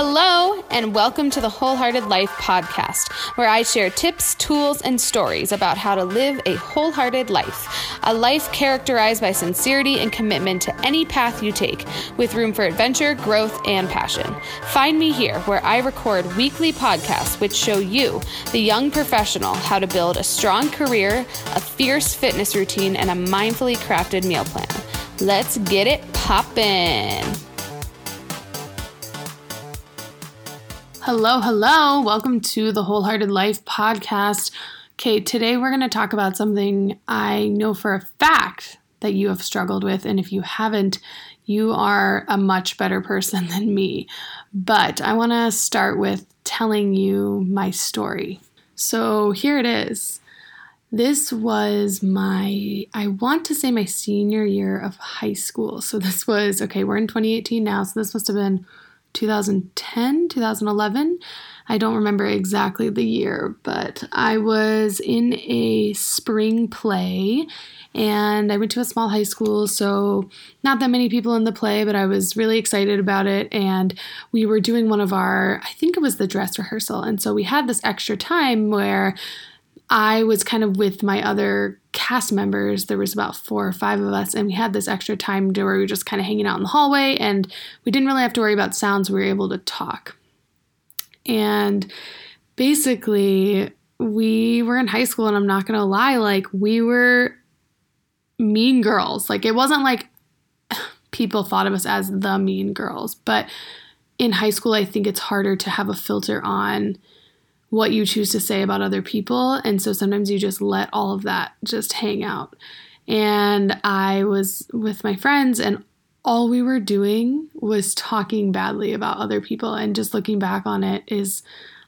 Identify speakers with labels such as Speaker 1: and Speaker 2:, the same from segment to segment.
Speaker 1: Hello, and welcome to the Wholehearted Life podcast, where I share tips, tools, and stories about how to live a wholehearted life. A life characterized by sincerity and commitment to any path you take, with room for adventure, growth, and passion. Find me here, where I record weekly podcasts which show you, the young professional, how to build a strong career, a fierce fitness routine, and a mindfully crafted meal plan. Let's get it poppin'. Hello, hello. Welcome to the Wholehearted Life podcast. Okay, today we're going to talk about something I know for a fact that you have struggled with. And if you haven't, you are a much better person than me. But I want to start with telling you my story. So here it is. This was my, I want to say my senior year of high school. So this was, okay, we're in 2018 now. So this must have been 2010, 2011. I don't remember exactly the year, but I was in a spring play and I went to a small high school, so not that many people in the play, but I was really excited about it. And we were doing one of our, I think it was the dress rehearsal. And so we had this extra time where I was kind of with my other cast members. There was about four or five of us, and we had this extra time to where we were just kind of hanging out in the hallway, and we didn't really have to worry about sounds. We were able to talk. And basically, we were in high school, and I'm not gonna lie, like we were mean girls. Like it wasn't like people thought of us as the mean girls, but in high school, I think it's harder to have a filter on what you choose to say about other people. And so sometimes you just let all of that just hang out. And I was with my friends, and all we were doing was talking badly about other people. And just looking back on it is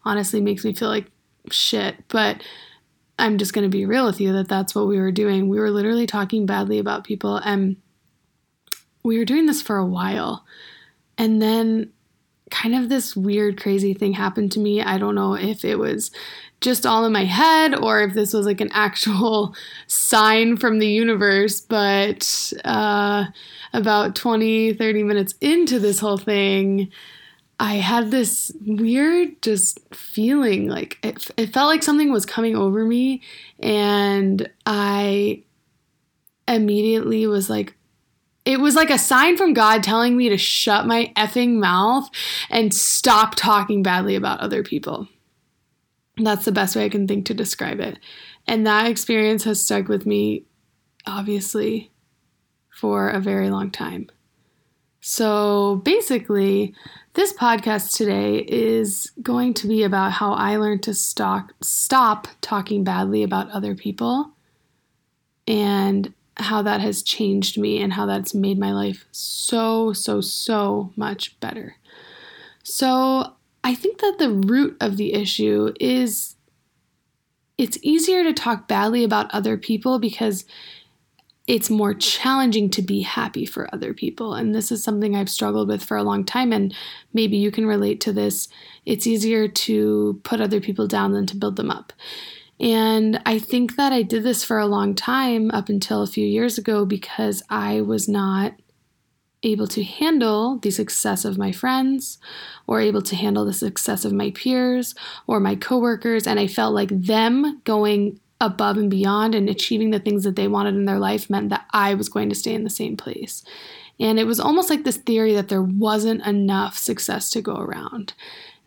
Speaker 1: honestly makes me feel like shit. But I'm just going to be real with you that that's what we were doing. We were literally talking badly about people. And we were doing this for a while. And then kind of this weird, crazy thing happened to me. I don't know if it was just all in my head or if this was like an actual sign from the universe, but uh, about 20, 30 minutes into this whole thing, I had this weird just feeling like it, it felt like something was coming over me, and I immediately was like, it was like a sign from God telling me to shut my effing mouth and stop talking badly about other people. That's the best way I can think to describe it. And that experience has stuck with me, obviously, for a very long time. So basically, this podcast today is going to be about how I learned to stop, stop talking badly about other people and how that has changed me and how that's made my life so, so, so much better. So, I think that the root of the issue is it's easier to talk badly about other people because it's more challenging to be happy for other people. And this is something I've struggled with for a long time. And maybe you can relate to this. It's easier to put other people down than to build them up. And I think that I did this for a long time up until a few years ago because I was not able to handle the success of my friends or able to handle the success of my peers or my coworkers and I felt like them going above and beyond and achieving the things that they wanted in their life meant that I was going to stay in the same place. And it was almost like this theory that there wasn't enough success to go around.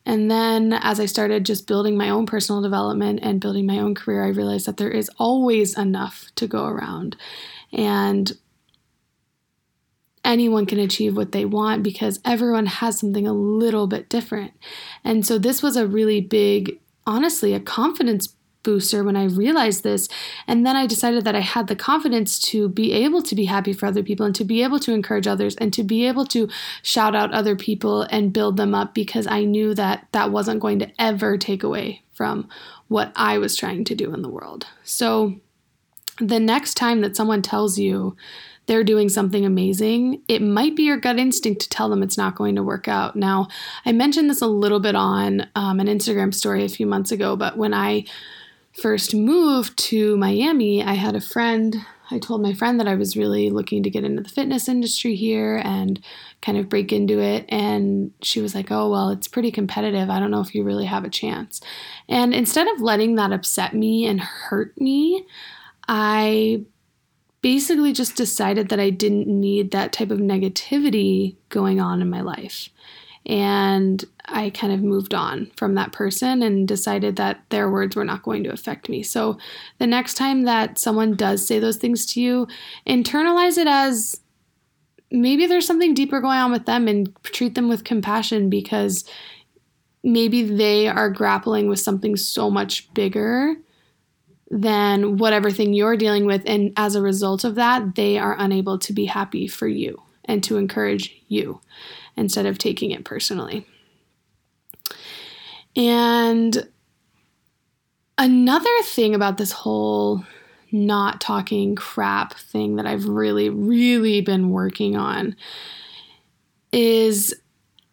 Speaker 1: And then as I started just building my own personal development and building my own career, I realized that there is always enough to go around. And anyone can achieve what they want because everyone has something a little bit different. And so this was a really big, honestly, a confidence booster when I realized this. And then I decided that I had the confidence to be able to be happy for other people and to be able to encourage others and to be able to shout out other people and build them up because I knew that that wasn't going to ever take away from what I was trying to do in the world. So the next time that someone tells you, they're doing something amazing, it might be your gut instinct to tell them it's not going to work out. Now, I mentioned this a little bit on um, an Instagram story a few months ago, but when I first moved to Miami, I had a friend, I told my friend that I was really looking to get into the fitness industry here and kind of break into it. And she was like, Oh, well, it's pretty competitive. I don't know if you really have a chance. And instead of letting that upset me and hurt me, I basically just decided that I didn't need that type of negativity going on in my life. And I kind of moved on from that person and decided that their words were not going to affect me. So the next time that someone does say those things to you, internalize it as maybe there's something deeper going on with them and treat them with compassion because maybe they are grappling with something so much bigger than whatever thing you're dealing with. And as a result of that, they are unable to be happy for you and to encourage you instead of taking it personally. And another thing about this whole not talking crap thing that I've really, really been working on is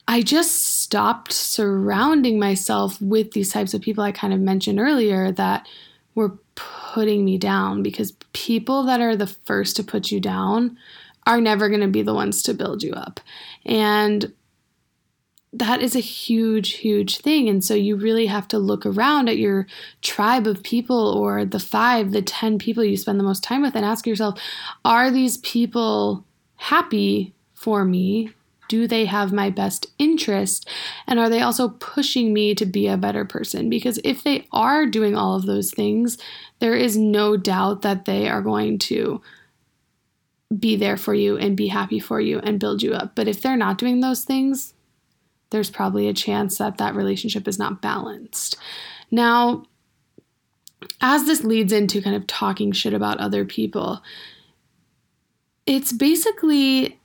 Speaker 1: I just stopped surrounding myself with these types of people I kind of mentioned earlier that were putting me down because people that are the first to put you down are never going to be the ones to build you up. And that is a huge, huge thing. And so you really have to look around at your tribe of people or the five, the 10 people you spend the most time with and ask yourself are these people happy for me? Do they have my best interest? And are they also pushing me to be a better person? Because if they are doing all of those things, there is no doubt that they are going to be there for you and be happy for you and build you up. But if they're not doing those things, there's probably a chance that that relationship is not balanced. Now, as this leads into kind of talking shit about other people, it's basically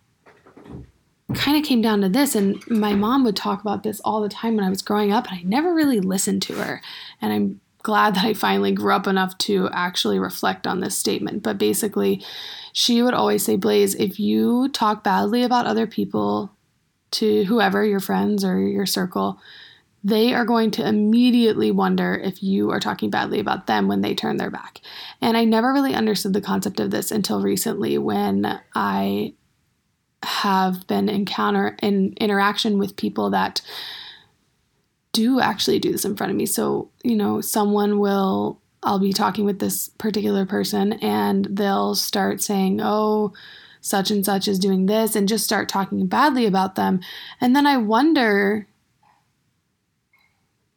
Speaker 1: kind of came down to this and my mom would talk about this all the time when I was growing up and I never really listened to her and I'm glad that I finally grew up enough to actually reflect on this statement but basically she would always say Blaise if you talk badly about other people to whoever, your friends or your circle, they are going to immediately wonder if you are talking badly about them when they turn their back. And I never really understood the concept of this until recently when I have been encounter in interaction with people that do actually do this in front of me. So, you know, someone will I'll be talking with this particular person and they'll start saying, "Oh, such and such is doing this and just start talking badly about them. And then I wonder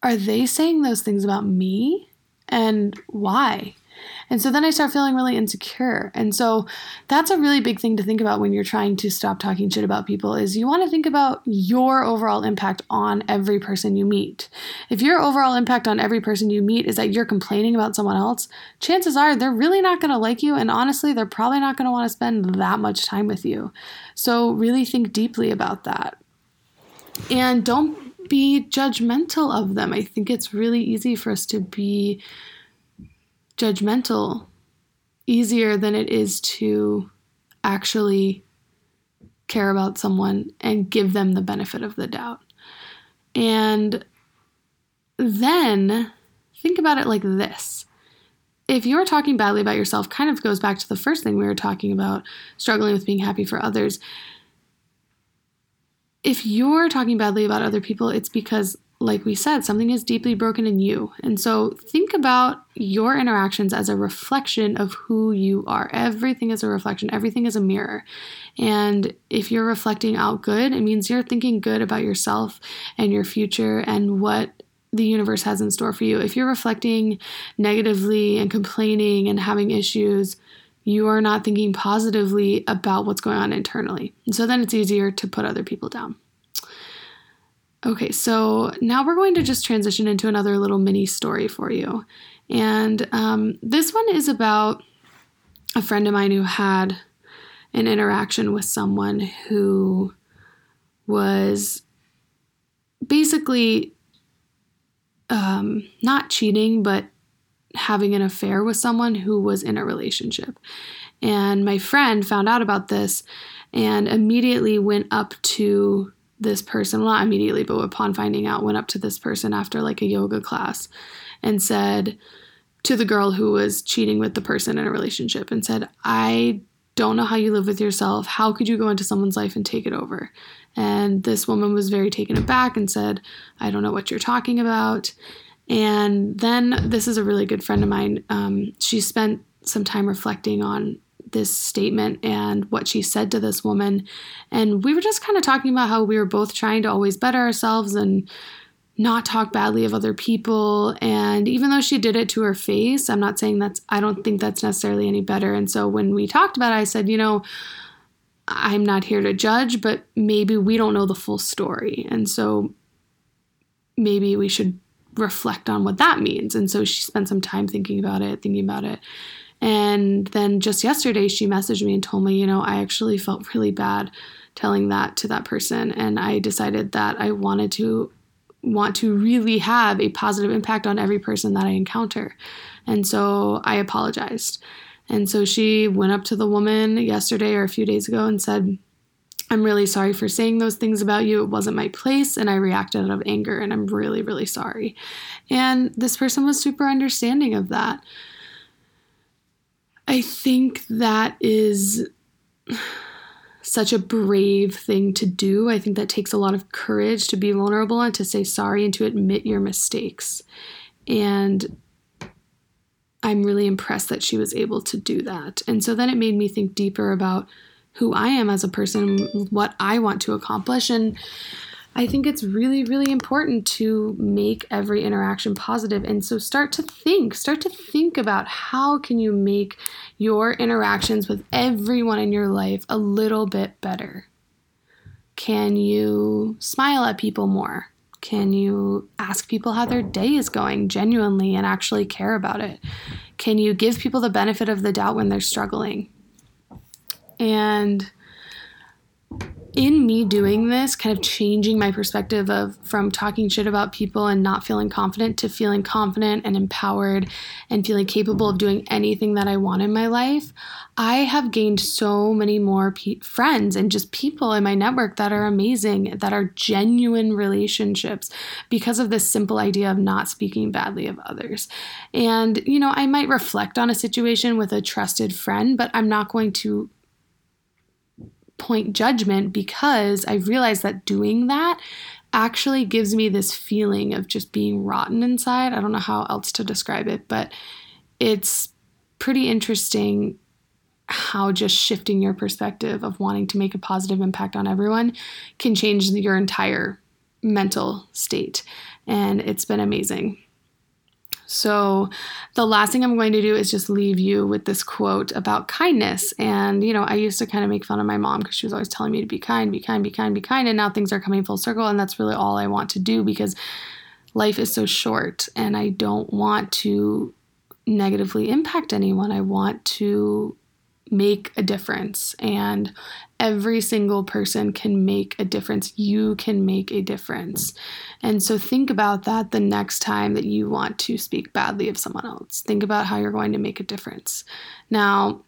Speaker 1: are they saying those things about me? And why? And so then I start feeling really insecure. And so that's a really big thing to think about when you're trying to stop talking shit about people is you want to think about your overall impact on every person you meet. If your overall impact on every person you meet is that you're complaining about someone else, chances are they're really not going to like you and honestly they're probably not going to want to spend that much time with you. So really think deeply about that. And don't be judgmental of them. I think it's really easy for us to be judgmental easier than it is to actually care about someone and give them the benefit of the doubt. And then think about it like this. If you're talking badly about yourself, kind of goes back to the first thing we were talking about struggling with being happy for others. If you're talking badly about other people, it's because like we said, something is deeply broken in you. And so think about your interactions as a reflection of who you are. Everything is a reflection, everything is a mirror. And if you're reflecting out good, it means you're thinking good about yourself and your future and what the universe has in store for you. If you're reflecting negatively and complaining and having issues, you are not thinking positively about what's going on internally. And so then it's easier to put other people down. Okay, so now we're going to just transition into another little mini story for you. And um, this one is about a friend of mine who had an interaction with someone who was basically um, not cheating, but having an affair with someone who was in a relationship. And my friend found out about this and immediately went up to this person, well, not immediately, but upon finding out, went up to this person after like a yoga class and said, to the girl who was cheating with the person in a relationship and said, I don't know how you live with yourself. How could you go into someone's life and take it over? And this woman was very taken aback and said, I don't know what you're talking about. And then this is a really good friend of mine. Um, she spent some time reflecting on this statement and what she said to this woman. And we were just kind of talking about how we were both trying to always better ourselves and not talk badly of other people. And even though she did it to her face, I'm not saying that's, I don't think that's necessarily any better. And so when we talked about it, I said, you know, I'm not here to judge, but maybe we don't know the full story. And so maybe we should reflect on what that means. And so she spent some time thinking about it, thinking about it. And then just yesterday, she messaged me and told me, you know, I actually felt really bad telling that to that person. And I decided that I wanted to want to really have a positive impact on every person that I encounter. And so I apologized. And so she went up to the woman yesterday or a few days ago and said, I'm really sorry for saying those things about you. It wasn't my place, and I reacted out of anger, and I'm really, really sorry. And this person was super understanding of that. I think that is such a brave thing to do. I think that takes a lot of courage to be vulnerable and to say sorry and to admit your mistakes. And I'm really impressed that she was able to do that. And so then it made me think deeper about who I am as a person, what I want to accomplish. And I think it's really, really important to make every interaction positive. And so start to think, start to think about how can you make your interactions with everyone in your life a little bit better. Can you smile at people more? Can you ask people how their day is going genuinely and actually care about it? Can you give people the benefit of the doubt when they're struggling? And in me doing this, kind of changing my perspective of from talking shit about people and not feeling confident to feeling confident and empowered and feeling capable of doing anything that I want in my life, I have gained so many more pe- friends and just people in my network that are amazing, that are genuine relationships because of this simple idea of not speaking badly of others. And, you know, I might reflect on a situation with a trusted friend, but I'm not going to point judgment because I realized that doing that actually gives me this feeling of just being rotten inside. I don't know how else to describe it, but it's pretty interesting how just shifting your perspective of wanting to make a positive impact on everyone can change your entire mental state. And it's been amazing. So, the last thing I'm going to do is just leave you with this quote about kindness. And, you know, I used to kind of make fun of my mom because she was always telling me to be kind, be kind, be kind, be kind. And now things are coming full circle. And that's really all I want to do because life is so short and I don't want to negatively impact anyone. I want to make a difference. And every single person can make a difference. You can make a difference. And so think about that the next time that you want to speak badly of someone else. Think about how you're going to make a difference. Now,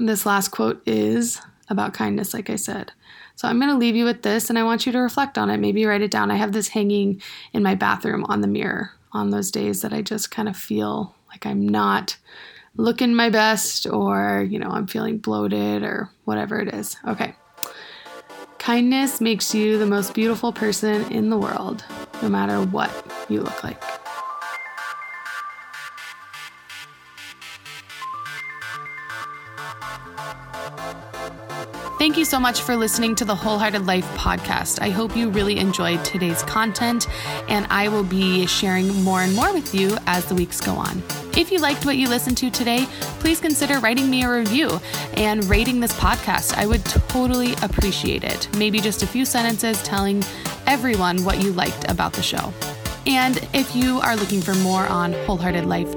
Speaker 1: this last quote is about kindness, like I said. So I'm going to leave you with this and I want you to reflect on it. Maybe write it down. I have this hanging in my bathroom on the mirror on those days that I just kind of feel like I'm not looking my best or, you know, I'm feeling bloated or whatever it is. Okay. Kindness makes you the most beautiful person in the world, no matter what you look like. Thank you so much for listening to the Wholehearted Life podcast. I hope you really enjoyed today's content, and I will be sharing more and more with you as the weeks go on. If you liked what you listened to today, please consider writing me a review and rating this podcast. I would totally appreciate it. Maybe just a few sentences telling everyone what you liked about the show. And if you are looking for more on wholehearted life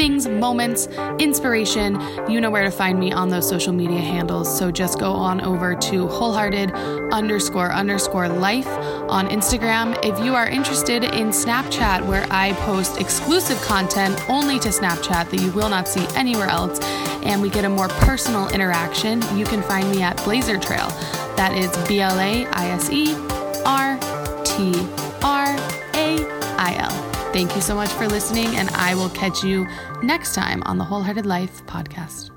Speaker 1: things, moments, inspiration, you know where to find me on those social media handles. So just go on over to wholehearted underscore underscore life on Instagram. If you are interested in Snapchat, where I post exclusive content only to Snapchat that you will not see anywhere else, and we get a more personal interaction, you can find me at Blaiser Trail. That is B L A I S E R T R A I L. Thank you so much for listening, and I will catch you next time on the Wholehearted Life podcast.